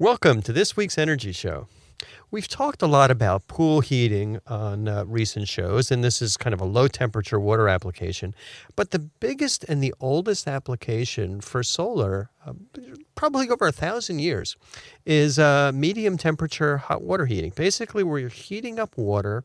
Welcome to this week's Energy Show. We've talked a lot about pool heating on uh, recent shows, and this is kind of a low temperature water application. But the biggest and the oldest application for solar, uh, probably over a thousand years, is uh, medium temperature hot water heating. Basically, where you're heating up water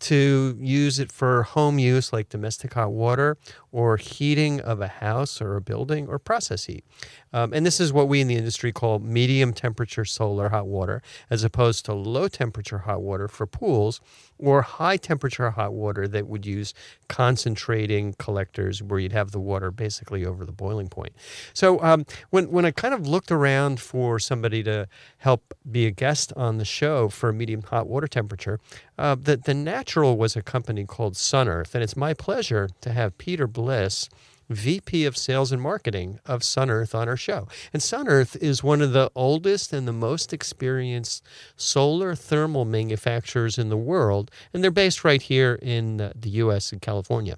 to use it for home use, like domestic hot water, or heating of a house or a building, or process heat. Um, and this is what we in the industry call medium temperature solar hot water, as opposed to low temperature hot water for pools or high temperature hot water that would use concentrating collectors where you'd have the water basically over the boiling point. So um, when, when I kind of looked around for somebody to help be a guest on the show for medium hot water temperature, uh, the, the natural was a company called SunEarth. And it's my pleasure to have Peter Bliss VP of Sales and Marketing of SunEarth on our show. And SunEarth is one of the oldest and the most experienced solar thermal manufacturers in the world, and they're based right here in uh, the U.S. and California.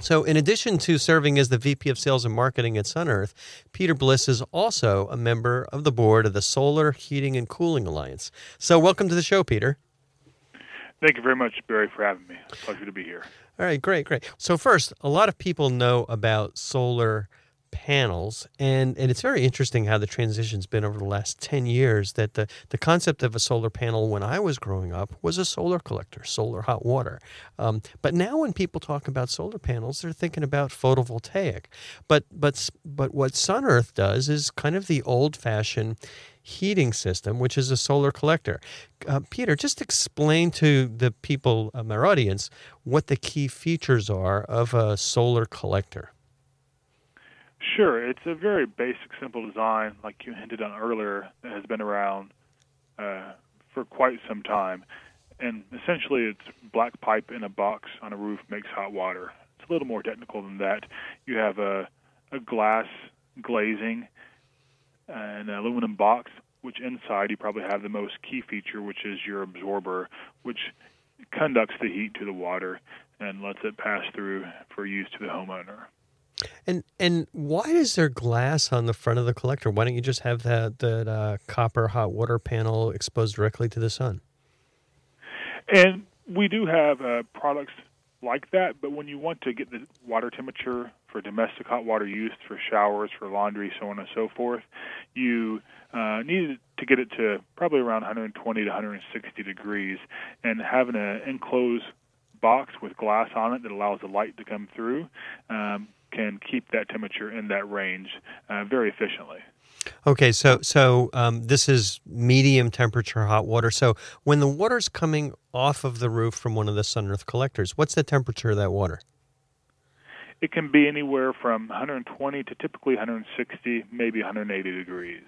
So, in addition to serving as the VP of Sales and Marketing at SunEarth, Peter Bliss is also a member of the board of the Solar Heating and Cooling Alliance. So, welcome to the show, Peter. Thank you very much, Barry, for having me. Pleasure to be here. All right, great, great. So first, a lot of people know about solar panels and and it's very interesting how the transition's been over the last 10 years that the the concept of a solar panel when I was growing up was a solar collector solar hot water um, but now when people talk about solar panels they're thinking about photovoltaic but but but what SunEarth does is kind of the old fashioned heating system, which is a solar collector. Uh, Peter, just explain to the people, um, our audience, what the key features are of a solar collector. Sure. It's a very basic, simple design, like you hinted on earlier, that has been around uh, for quite some time. And essentially, it's black pipe in a box on a roof makes hot water. It's a little more technical than that. You have a, a glass glazing an aluminum box, which inside you probably have the most key feature, which is your absorber, which conducts the heat to the water and lets it pass through for use to the homeowner. And and why is there glass on the front of the collector? Why don't you just have that that uh, copper hot water panel exposed directly to the sun? And we do have uh, products like that, but when you want to get the water temperature for domestic hot water use for showers, for laundry, so on and so forth, you uh, need to get it to probably around 120 to 160 degrees, and having an enclosed box with glass on it that allows the light to come through um, can keep that temperature in that range uh, very efficiently. Okay, so so um, this is medium temperature hot water. So when the water's coming off of the roof from one of the SunEarth collectors, what's the temperature of that water? It can be anywhere from 120 to typically 160, maybe 180 degrees.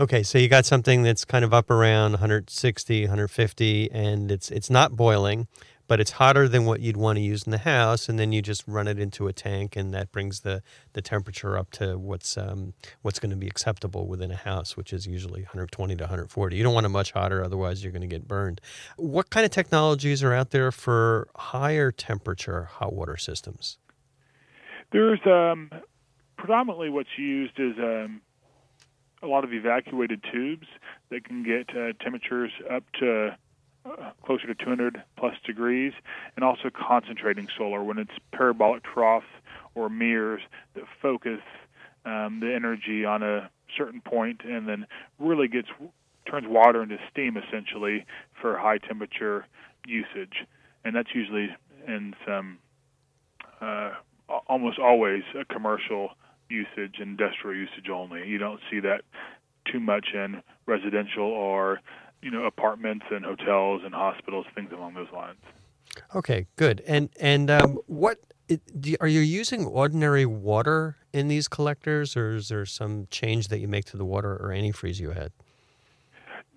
Okay, so you got something that's kind of up around 160, 150, and it's it's not boiling, but it's hotter than what you'd want to use in the house, and then you just run it into a tank, and that brings the, the temperature up to what's um, what's going to be acceptable within a house, which is usually 120 to 140. You don't want it much hotter, otherwise you're going to get burned. What kind of technologies are out there for higher temperature hot water systems? There's um, predominantly what's used is um, a lot of evacuated tubes that can get uh, temperatures up to closer to 200 plus degrees, and also concentrating solar when it's parabolic troughs or mirrors that focus um, the energy on a certain point and then really gets turns water into steam essentially for high temperature usage, and that's usually in some uh, almost always a commercial usage, industrial usage only. You don't see that too much in residential or you know apartments and hotels and hospitals, things along those lines. Okay, good. And and um, what are you using ordinary water in these collectors, or is there some change that you make to the water or antifreeze you had?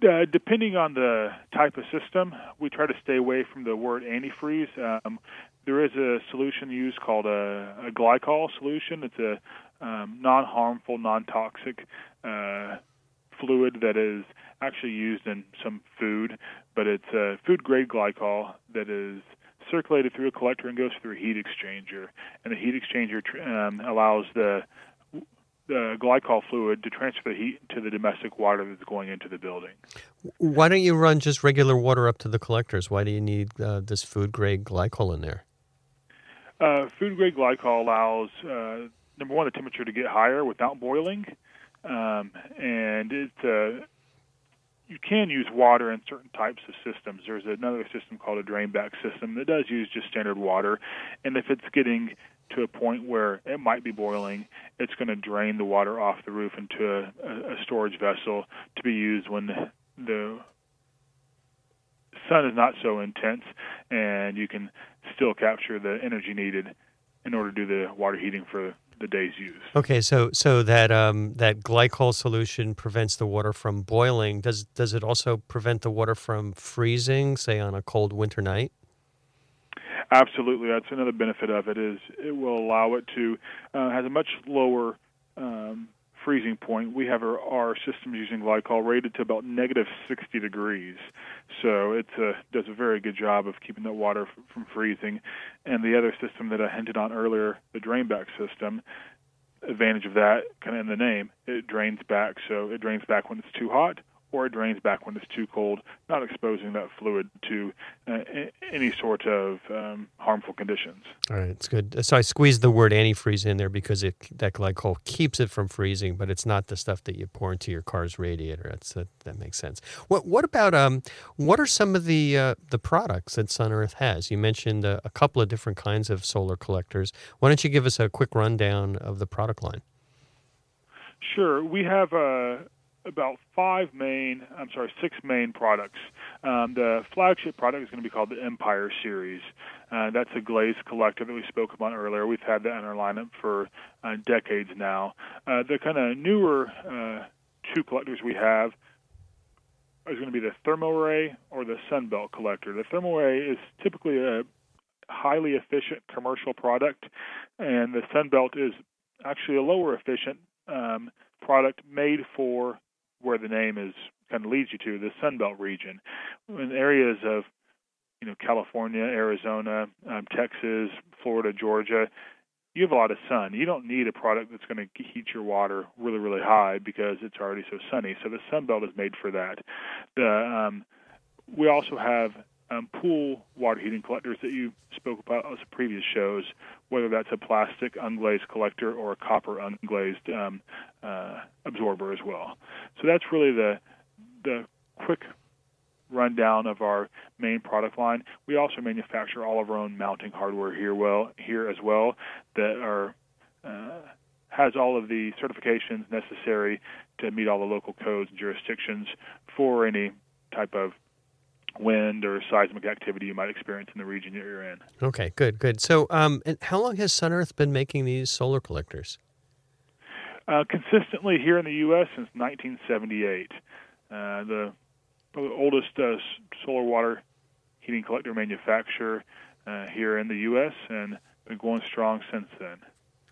Uh, depending on the type of system, we try to stay away from the word antifreeze. Um, there is a solution used called a, a glycol solution. It's a um, non-harmful, non-toxic uh, fluid that is actually used in some food, but it's a food grade glycol that is circulated through a collector and goes through a heat exchanger. And the heat exchanger um, allows the the glycol fluid to transfer the heat to the domestic water that's going into the building. Why don't you run just regular water up to the collectors? Why do you need uh, this food grade glycol in there? Uh, food grade glycol allows uh, number one the temperature to get higher without boiling, um, and it uh, you can use water in certain types of systems. There's another system called a drain back system that does use just standard water, and if it's getting to a point where it might be boiling, it's going to drain the water off the roof into a, a storage vessel to be used when the, the sun is not so intense and you can still capture the energy needed in order to do the water heating for the day's use. Okay, so so that um, that glycol solution prevents the water from boiling. Does does it also prevent the water from freezing, say on a cold winter night? Absolutely, that's another benefit of it is it will allow it to uh, has a much lower um, freezing point. We have our, our system using glycol rated to about negative 60 degrees, so it does a very good job of keeping that water f- from freezing. And the other system that I hinted on earlier, the drain back system, advantage of that kind of in the name, it drains back. So it drains back when it's too hot or it drains back when it's too cold, not exposing that fluid to uh, any sort of um, harmful conditions. All right, it's good. So I squeezed the word antifreeze in there because it that glycol keeps it from freezing, but it's not the stuff that you pour into your car's radiator. That's that, that makes sense. What what about um what are some of the uh, the products that SunEarth has? You mentioned a, a couple of different kinds of solar collectors. Why don't you give us a quick rundown of the product line? Sure, we have a about five main, I'm sorry, six main products. Um, the flagship product is going to be called the Empire Series. Uh, that's a glazed collector that we spoke about earlier. We've had that in our lineup for uh, decades now. Uh, the kind of newer uh, two collectors we have is going to be the Thermo Ray or the Sunbelt collector. The Thermo Ray is typically a highly efficient commercial product, and the Sunbelt is actually a lower efficient um, product made for where the name is kind of leads you to the Sun Belt region, in areas of you know California, Arizona, um, Texas, Florida, Georgia. You have a lot of sun. You don't need a product that's going to heat your water really, really high because it's already so sunny. So the Sun Belt is made for that. The um, we also have um, pool water heating collectors that you spoke about on previous shows, whether that's a plastic unglazed collector or a copper unglazed um, uh, absorber as well. So that's really the the quick rundown of our main product line. We also manufacture all of our own mounting hardware here well here as well that are uh, has all of the certifications necessary to meet all the local codes and jurisdictions for any type of wind or seismic activity you might experience in the region that you're in. Okay, good, good. So, um, and how long has SunEarth been making these solar collectors? Uh, consistently here in the U.S. since 1978. Uh, the, the oldest uh, solar water heating collector manufacturer uh, here in the U.S. and been going strong since then.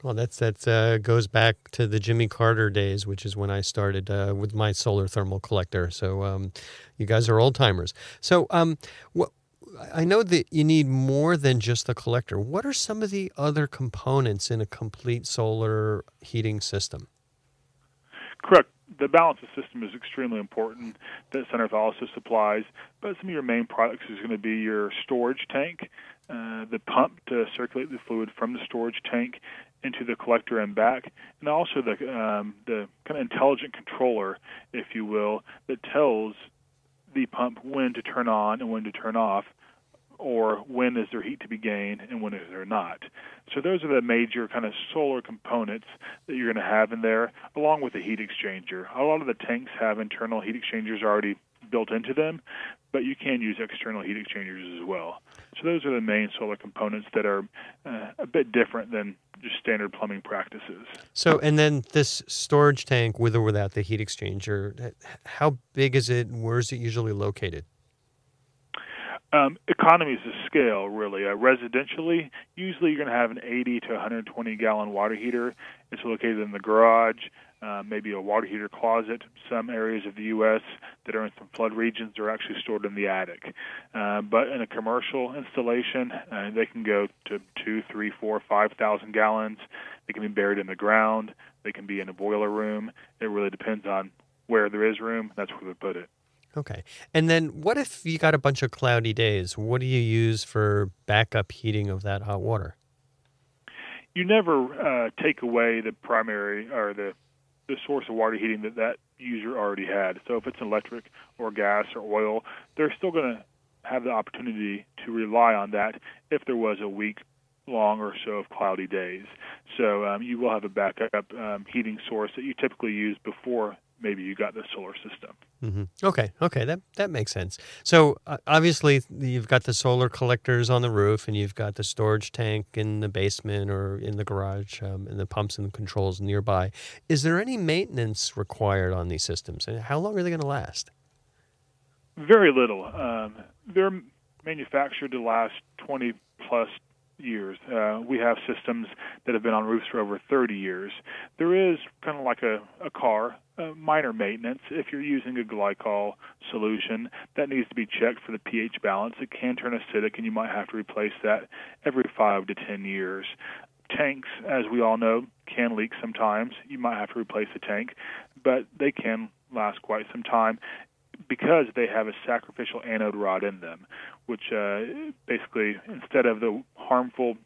Well, that's that uh, goes back to the Jimmy Carter days, which is when I started uh, with my solar thermal collector. So um, you guys are old timers. So um, what, I know that you need more than just the collector. What are some of the other components in a complete solar heating system? Correct. The balance of system is extremely important that Earth also supplies, but some of your main products is going to be your storage tank, uh, the pump to circulate the fluid from the storage tank into the collector and back, and also the um, the kind of intelligent controller, if you will, that tells the pump when to turn on and when to turn off, or when is there heat to be gained and when is there not. So those are the major kind of solar components that you're going to have in there, along with the heat exchanger. A lot of the tanks have internal heat exchangers already built into them, but you can use external heat exchangers as well. So those are the main solar components that are uh, a bit different than just standard plumbing practices. So, and then this storage tank, with or without the heat exchanger, how big is it? And where is it usually located? Um, economies of scale, really. Uh, residentially, usually you're going to have an 80 to 120 gallon water heater. It's located in the garage, uh, maybe a water heater closet. Some areas of the U.S. that are in some flood regions are actually stored in the attic. Uh, but in a commercial installation, uh, they can go to two, three, four, five thousand gallons. They can be buried in the ground. They can be in a boiler room. It really depends on where there is room. That's where we put it. Okay. And then what if you got a bunch of cloudy days? What do you use for backup heating of that hot water? You never uh, take away the primary or the the source of water heating that that user already had. So if it's electric or gas or oil, they're still going to have the opportunity to rely on that if there was a week long or so of cloudy days. So um, you will have a backup um, heating source that you typically use before maybe you got the solar system. Mm-hmm. Okay, okay, that that makes sense. So uh, obviously you've got the solar collectors on the roof, and you've got the storage tank in the basement or in the garage, um, and the pumps and controls nearby. Is there any maintenance required on these systems, and how long are they going to last? Very little. Um, they're manufactured to last twenty plus years. Uh, we have systems that have been on roofs for over 30 years. There is kind of like a, a car, uh, minor maintenance. If you're using a glycol solution, that needs to be checked for the pH balance. It can turn acidic, and you might have to replace that every five to 10 years. Tanks, as we all know, can leak sometimes. You might have to replace the tank, but they can last quite some time because they have a sacrificial anode rod in them, which uh, basically, instead of the harmful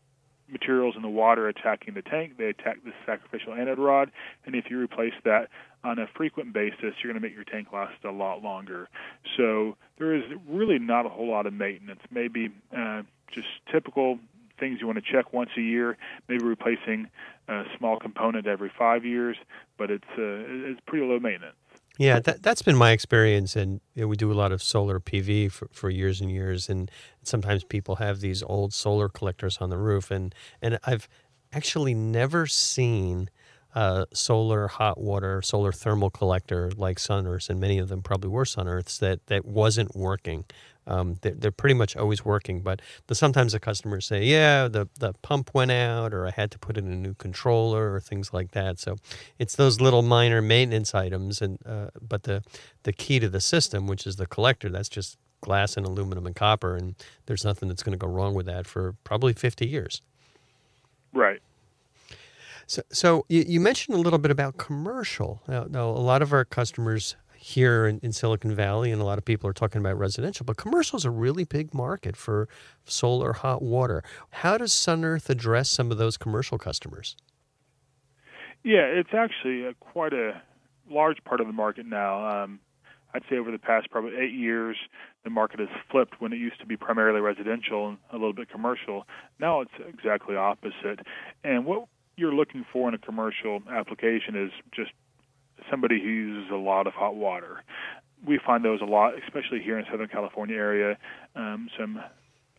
materials in the water attacking the tank, they attack the sacrificial anode rod. And if you replace that on a frequent basis, you're going to make your tank last a lot longer. So there is really not a whole lot of maintenance. Maybe uh, just typical things you want to check once a year, maybe replacing a small component every five years, but it's uh, it's pretty low maintenance. Yeah, that, that's been my experience. And you know, we do a lot of solar PV for, for years and years. And sometimes people have these old solar collectors on the roof. And, and I've actually never seen a solar hot water, solar thermal collector like SunEarths, and many of them probably were SunEarths, that, that wasn't working. Um, they're, they're, pretty much always working, but the, sometimes the customers say, "Yeah, the the pump went out, or I had to put in a new controller, or things like that." So it's those little minor maintenance items, and uh, but the the key to the system, which is the collector, that's just glass and aluminum and copper, and there's nothing that's going to go wrong with that for probably 50 years. Right. So, so you, you mentioned a little bit about commercial. Now, now a lot of our customers here in, in, Silicon Valley, and a lot of people are talking about residential, but commercial is a really big market for solar hot water. How does SunEarth address some of those commercial customers? Yeah, it's actually a, quite a large part of the market now. Um, I'd say over the past probably eight years, the market has flipped when it used to be primarily residential and a little bit commercial. Now it's exactly opposite. And what you're looking for in a commercial application is just somebody who uses a lot of hot water. We find those a lot, especially here in Southern California area. Um, some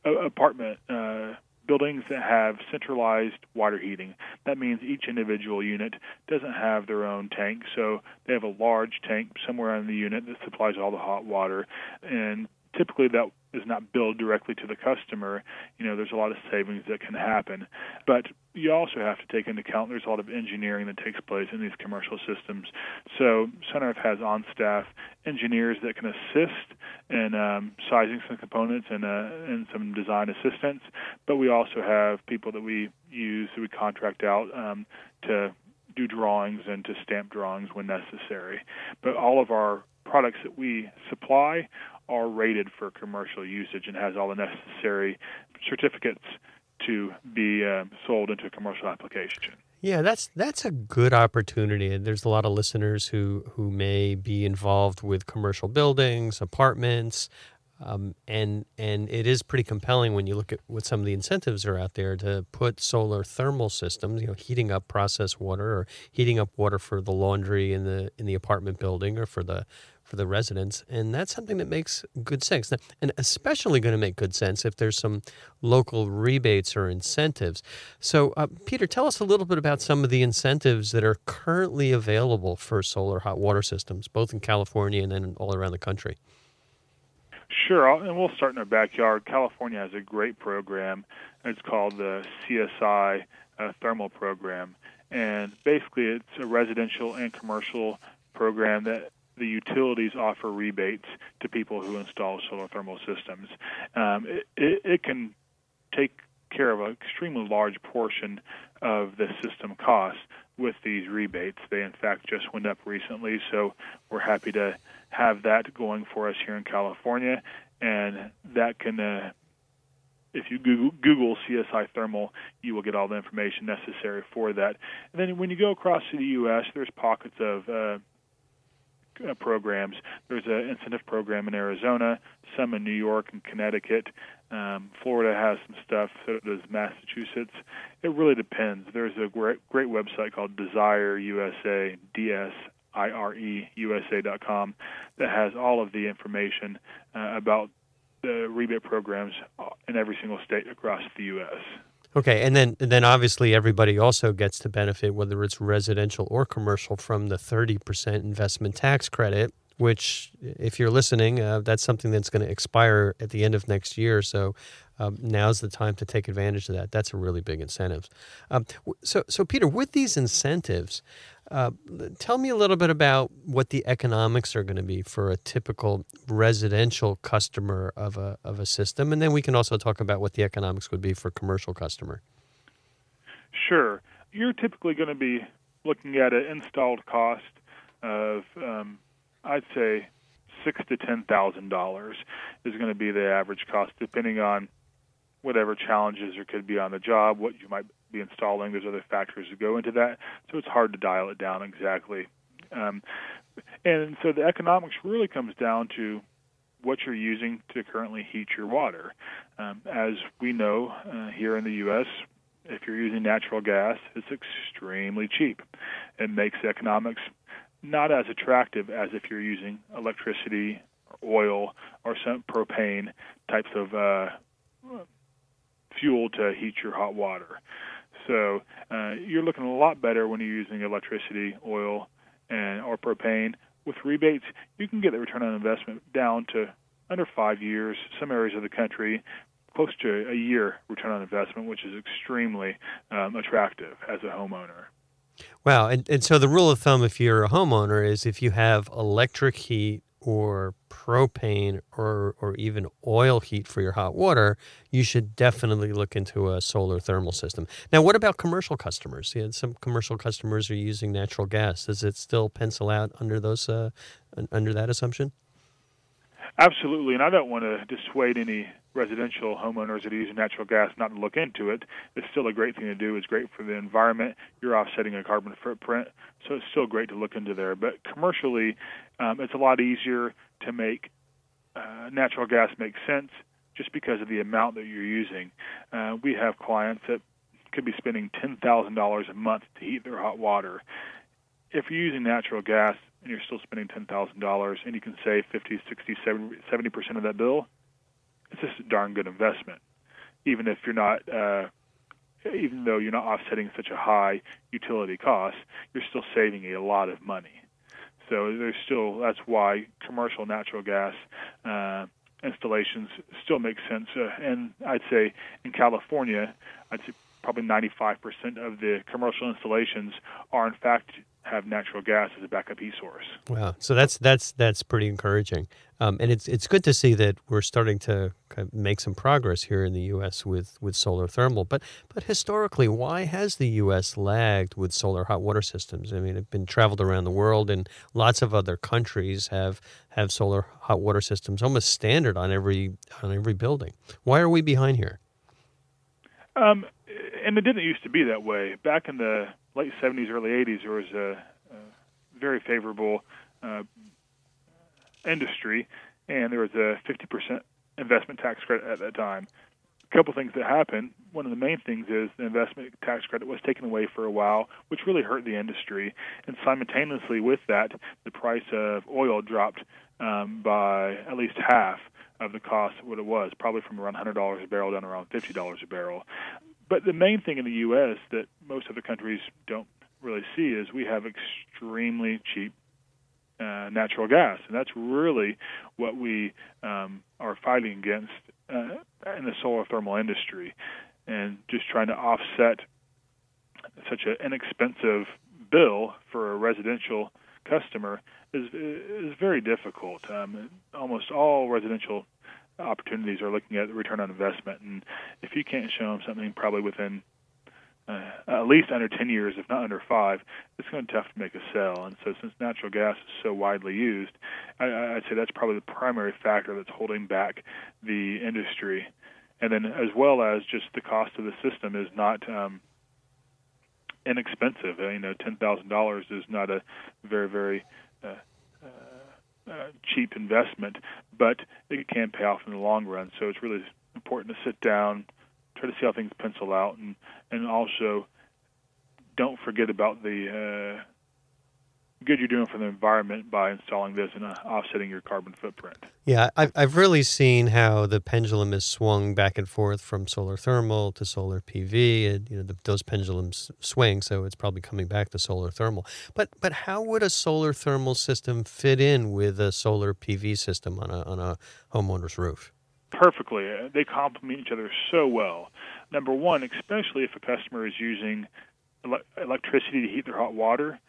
uh, apartment uh, buildings that have centralized water heating. That means each individual unit doesn't have their own tank, so they have a large tank somewhere in the unit that supplies all the hot water. And typically that is not billed directly to the customer, you know, there's a lot of savings that can happen. But you also have to take into account there's a lot of engineering that takes place in these commercial systems. So SunEarth has on staff engineers that can assist in um, sizing some components and, uh, and some design assistance. But we also have people that we use, that we contract out um, to do drawings and to stamp drawings when necessary. But all of our products that we supply are rated for commercial usage and has all the necessary certificates to be uh, sold into a commercial application. Yeah, that's that's a good opportunity. There's a lot of listeners who who may be involved with commercial buildings, apartments, um, and and it is pretty compelling when you look at what some of the incentives are out there to put solar thermal systems, you know, heating up processed water or heating up water for the laundry in the in the apartment building or for the for the residents, and that's something that makes good sense, and especially going to make good sense if there's some local rebates or incentives. So, uh, Peter, tell us a little bit about some of the incentives that are currently available for solar hot water systems, both in California and then all around the country. Sure, and we'll start in our backyard. California has a great program. It's called the CSI uh, Thermal Program, and basically, it's a residential and commercial program that the utilities offer rebates to people who install solar thermal systems. Um, it, it, it can take care of an extremely large portion of the system costs. with these rebates. They, in fact, just went up recently, so we're happy to have that going for us here in California. And that can, uh, if you Google, Google CSI Thermal, you will get all the information necessary for that. And then when you go across to the U.S., there's pockets of uh, uh, programs. There's an incentive program in Arizona, some in New York and Connecticut. Um, Florida has some stuff, so does Massachusetts. It really depends. There's a great, great website called DSIRE USA, DS ireusa.com that has all of the information uh, about the rebate programs in every single state across the U.S. Okay, and then and then obviously everybody also gets to benefit, whether it's residential or commercial, from the thirty percent investment tax credit. Which, if you're listening, uh, that's something that's going to expire at the end of next year. So um, now's the time to take advantage of that. That's a really big incentive. Um, so, so Peter, with these incentives, uh, tell me a little bit about what the economics are going to be for a typical residential customer of a of a system, and then we can also talk about what the economics would be for a commercial customer. Sure, you're typically going to be looking at an installed cost of, um, I'd say, six to ten thousand dollars is going to be the average cost, depending on whatever challenges there could be on the job, what you might be installing. There's other factors that go into that, so it's hard to dial it down exactly. Um, and so the economics really comes down to what you're using to currently heat your water. Um, as we know uh, here in the U.S., if you're using natural gas, it's extremely cheap. It makes economics not as attractive as if you're using electricity, or oil, or some propane types of uh, fuel to heat your hot water. So uh, you're looking a lot better when you're using electricity, oil, and or propane. With rebates, you can get the return on investment down to under five years. Some areas of the country, close to a year return on investment, which is extremely um, attractive as a homeowner. Wow. And, and so the rule of thumb, if you're a homeowner, is if you have electric heat or propane or, or even oil heat for your hot water, you should definitely look into a solar thermal system. Now, what about commercial customers? Yeah, some commercial customers are using natural gas. Does it still pencil out under those uh, under that assumption? Absolutely, and I don't want to dissuade any residential homeowners that are using natural gas not to look into it. It's still a great thing to do. It's great for the environment. You're offsetting a carbon footprint, so it's still great to look into there. But commercially, um, it's a lot easier to make uh, natural gas make sense just because of the amount that you're using. Uh, we have clients that could be spending $10,000 a month to heat their hot water. If you're using natural gas and you're still spending $10,000 and you can save 50, 60, 70 percent of that bill, it's just a darn good investment. Even if you're not, uh, even though you're not offsetting such a high utility cost, you're still saving a lot of money. So there's still that's why commercial natural gas uh, installations still make sense. Uh, and I'd say in California, I'd say probably 95% of the commercial installations are in fact have natural gas as a backup heat source. Wow, so that's that's that's pretty encouraging, um, and it's it's good to see that we're starting to kind of make some progress here in the U.S. with with solar thermal. But but historically, why has the U.S. lagged with solar hot water systems? I mean, it's been traveled around the world, and lots of other countries have have solar hot water systems almost standard on every on every building. Why are we behind here? Um, and it didn't used to be that way. Back in the late 70s, early 80s, there was a, a very favorable uh, industry, and there was a 50% investment tax credit at that time. A couple things that happened. One of the main things is the investment tax credit was taken away for a while, which really hurt the industry. And simultaneously with that, the price of oil dropped um, by at least half of the cost what it was, probably from around $100 a barrel down around $50 a barrel. But the main thing in the U.S. that most other countries don't really see is we have extremely cheap uh, natural gas, and that's really what we um, are fighting against uh, in the solar thermal industry, and just trying to offset such an inexpensive bill for a residential customer is is very difficult. Um, almost all residential opportunities are looking at the return on investment, and if you can't show them something probably within uh, at least under 10 years, if not under five, it's going to be tough to make a sale. And so, since natural gas is so widely used, I, I'd say that's probably the primary factor that's holding back the industry. And then, as well as just the cost of the system is not um, inexpensive. You know, ten thousand dollars is not a very, very uh, cheap investment, but it can pay off in the long run. So it's really important to sit down, try to see how things pencil out, and and also don't forget about the uh, good you're doing for the environment by installing this and uh, offsetting your carbon footprint. Yeah, I've, I've really seen how the pendulum has swung back and forth from solar thermal to solar PV, and you know the, those pendulums swing, so it's probably coming back to solar thermal. But but how would a solar thermal system fit in with a solar PV system on a on a homeowner's roof? Perfectly, uh, they complement each other so well. Number one, especially if a customer is using ele- electricity to heat their hot water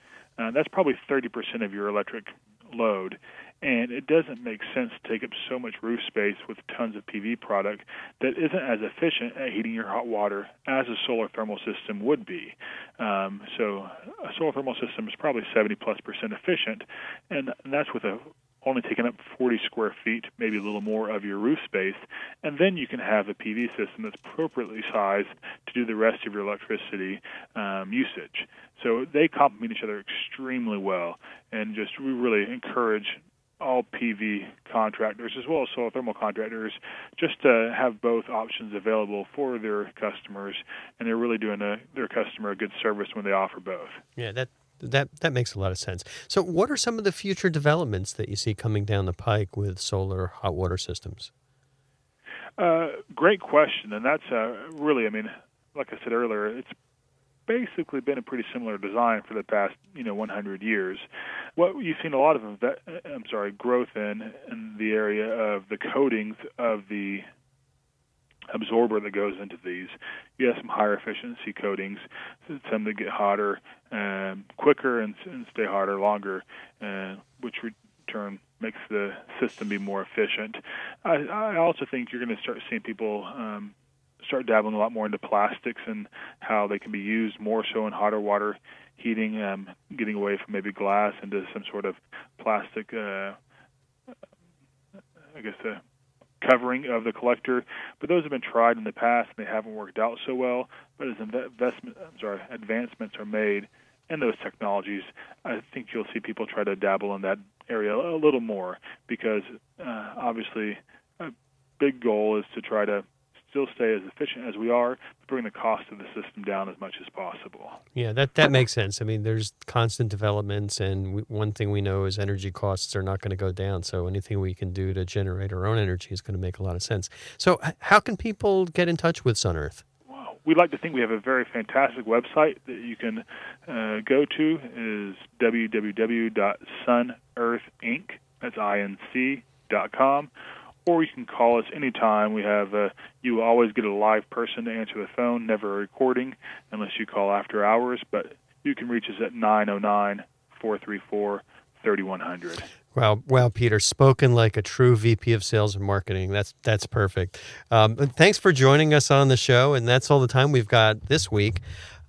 uh, that's probably 30% of your electric load. And it doesn't make sense to take up so much roof space with tons of PV product that isn't as efficient at heating your hot water as a solar thermal system would be. Um, so a solar thermal system is probably 70 plus percent efficient, and that's with a only taking up 40 square feet, maybe a little more of your roof space, and then you can have a PV system that's appropriately sized to do the rest of your electricity um, usage. So they complement each other extremely well, and just we really encourage all PV contractors as well as solar thermal contractors just to have both options available for their customers, and they're really doing a, their customer a good service when they offer both. Yeah, that that that makes a lot of sense. So, what are some of the future developments that you see coming down the pike with solar hot water systems? Uh, great question, and that's uh, really, I mean, like I said earlier, it's basically been a pretty similar design for the past, you know, 100 years. What you've seen a lot of, I'm sorry, growth in in the area of the coatings of the absorber that goes into these. You have some higher efficiency coatings, some that get hotter um, quicker and, and stay hotter longer, uh, which return makes the system be more efficient. I, I also think you're going to start seeing people um, start dabbling a lot more into plastics and how they can be used more so in hotter water heating, um, getting away from maybe glass into some sort of plastic. Uh, I guess uh, covering of the collector, but those have been tried in the past and they haven't worked out so well. But as investment, sorry, advancements are made in those technologies, I think you'll see people try to dabble in that area a little more because uh, obviously a big goal is to try to still stay as efficient as we are, but bring the cost of the system down as much as possible. Yeah, that that makes sense. I mean, there's constant developments, and we, one thing we know is energy costs are not going to go down. So anything we can do to generate our own energy is going to make a lot of sense. So, how can people get in touch with SunEarth? Well, we'd like to think we have a very fantastic website that you can uh, go to is www.sunearthinc. That's I N C dot com or you can call us anytime. We have uh, you always get a live person to answer the phone, never a recording unless you call after hours. But you can reach us at 909 434 3100. Wow, wow, Peter, spoken like a true VP of Sales and Marketing. That's that's perfect. Um, thanks for joining us on the show, and that's all the time we've got this week.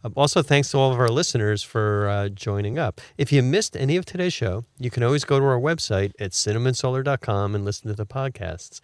Um, also, thanks to all of our listeners for uh, joining up. If you missed any of today's show, you can always go to our website at cinnamonsolar.com and listen to the podcasts.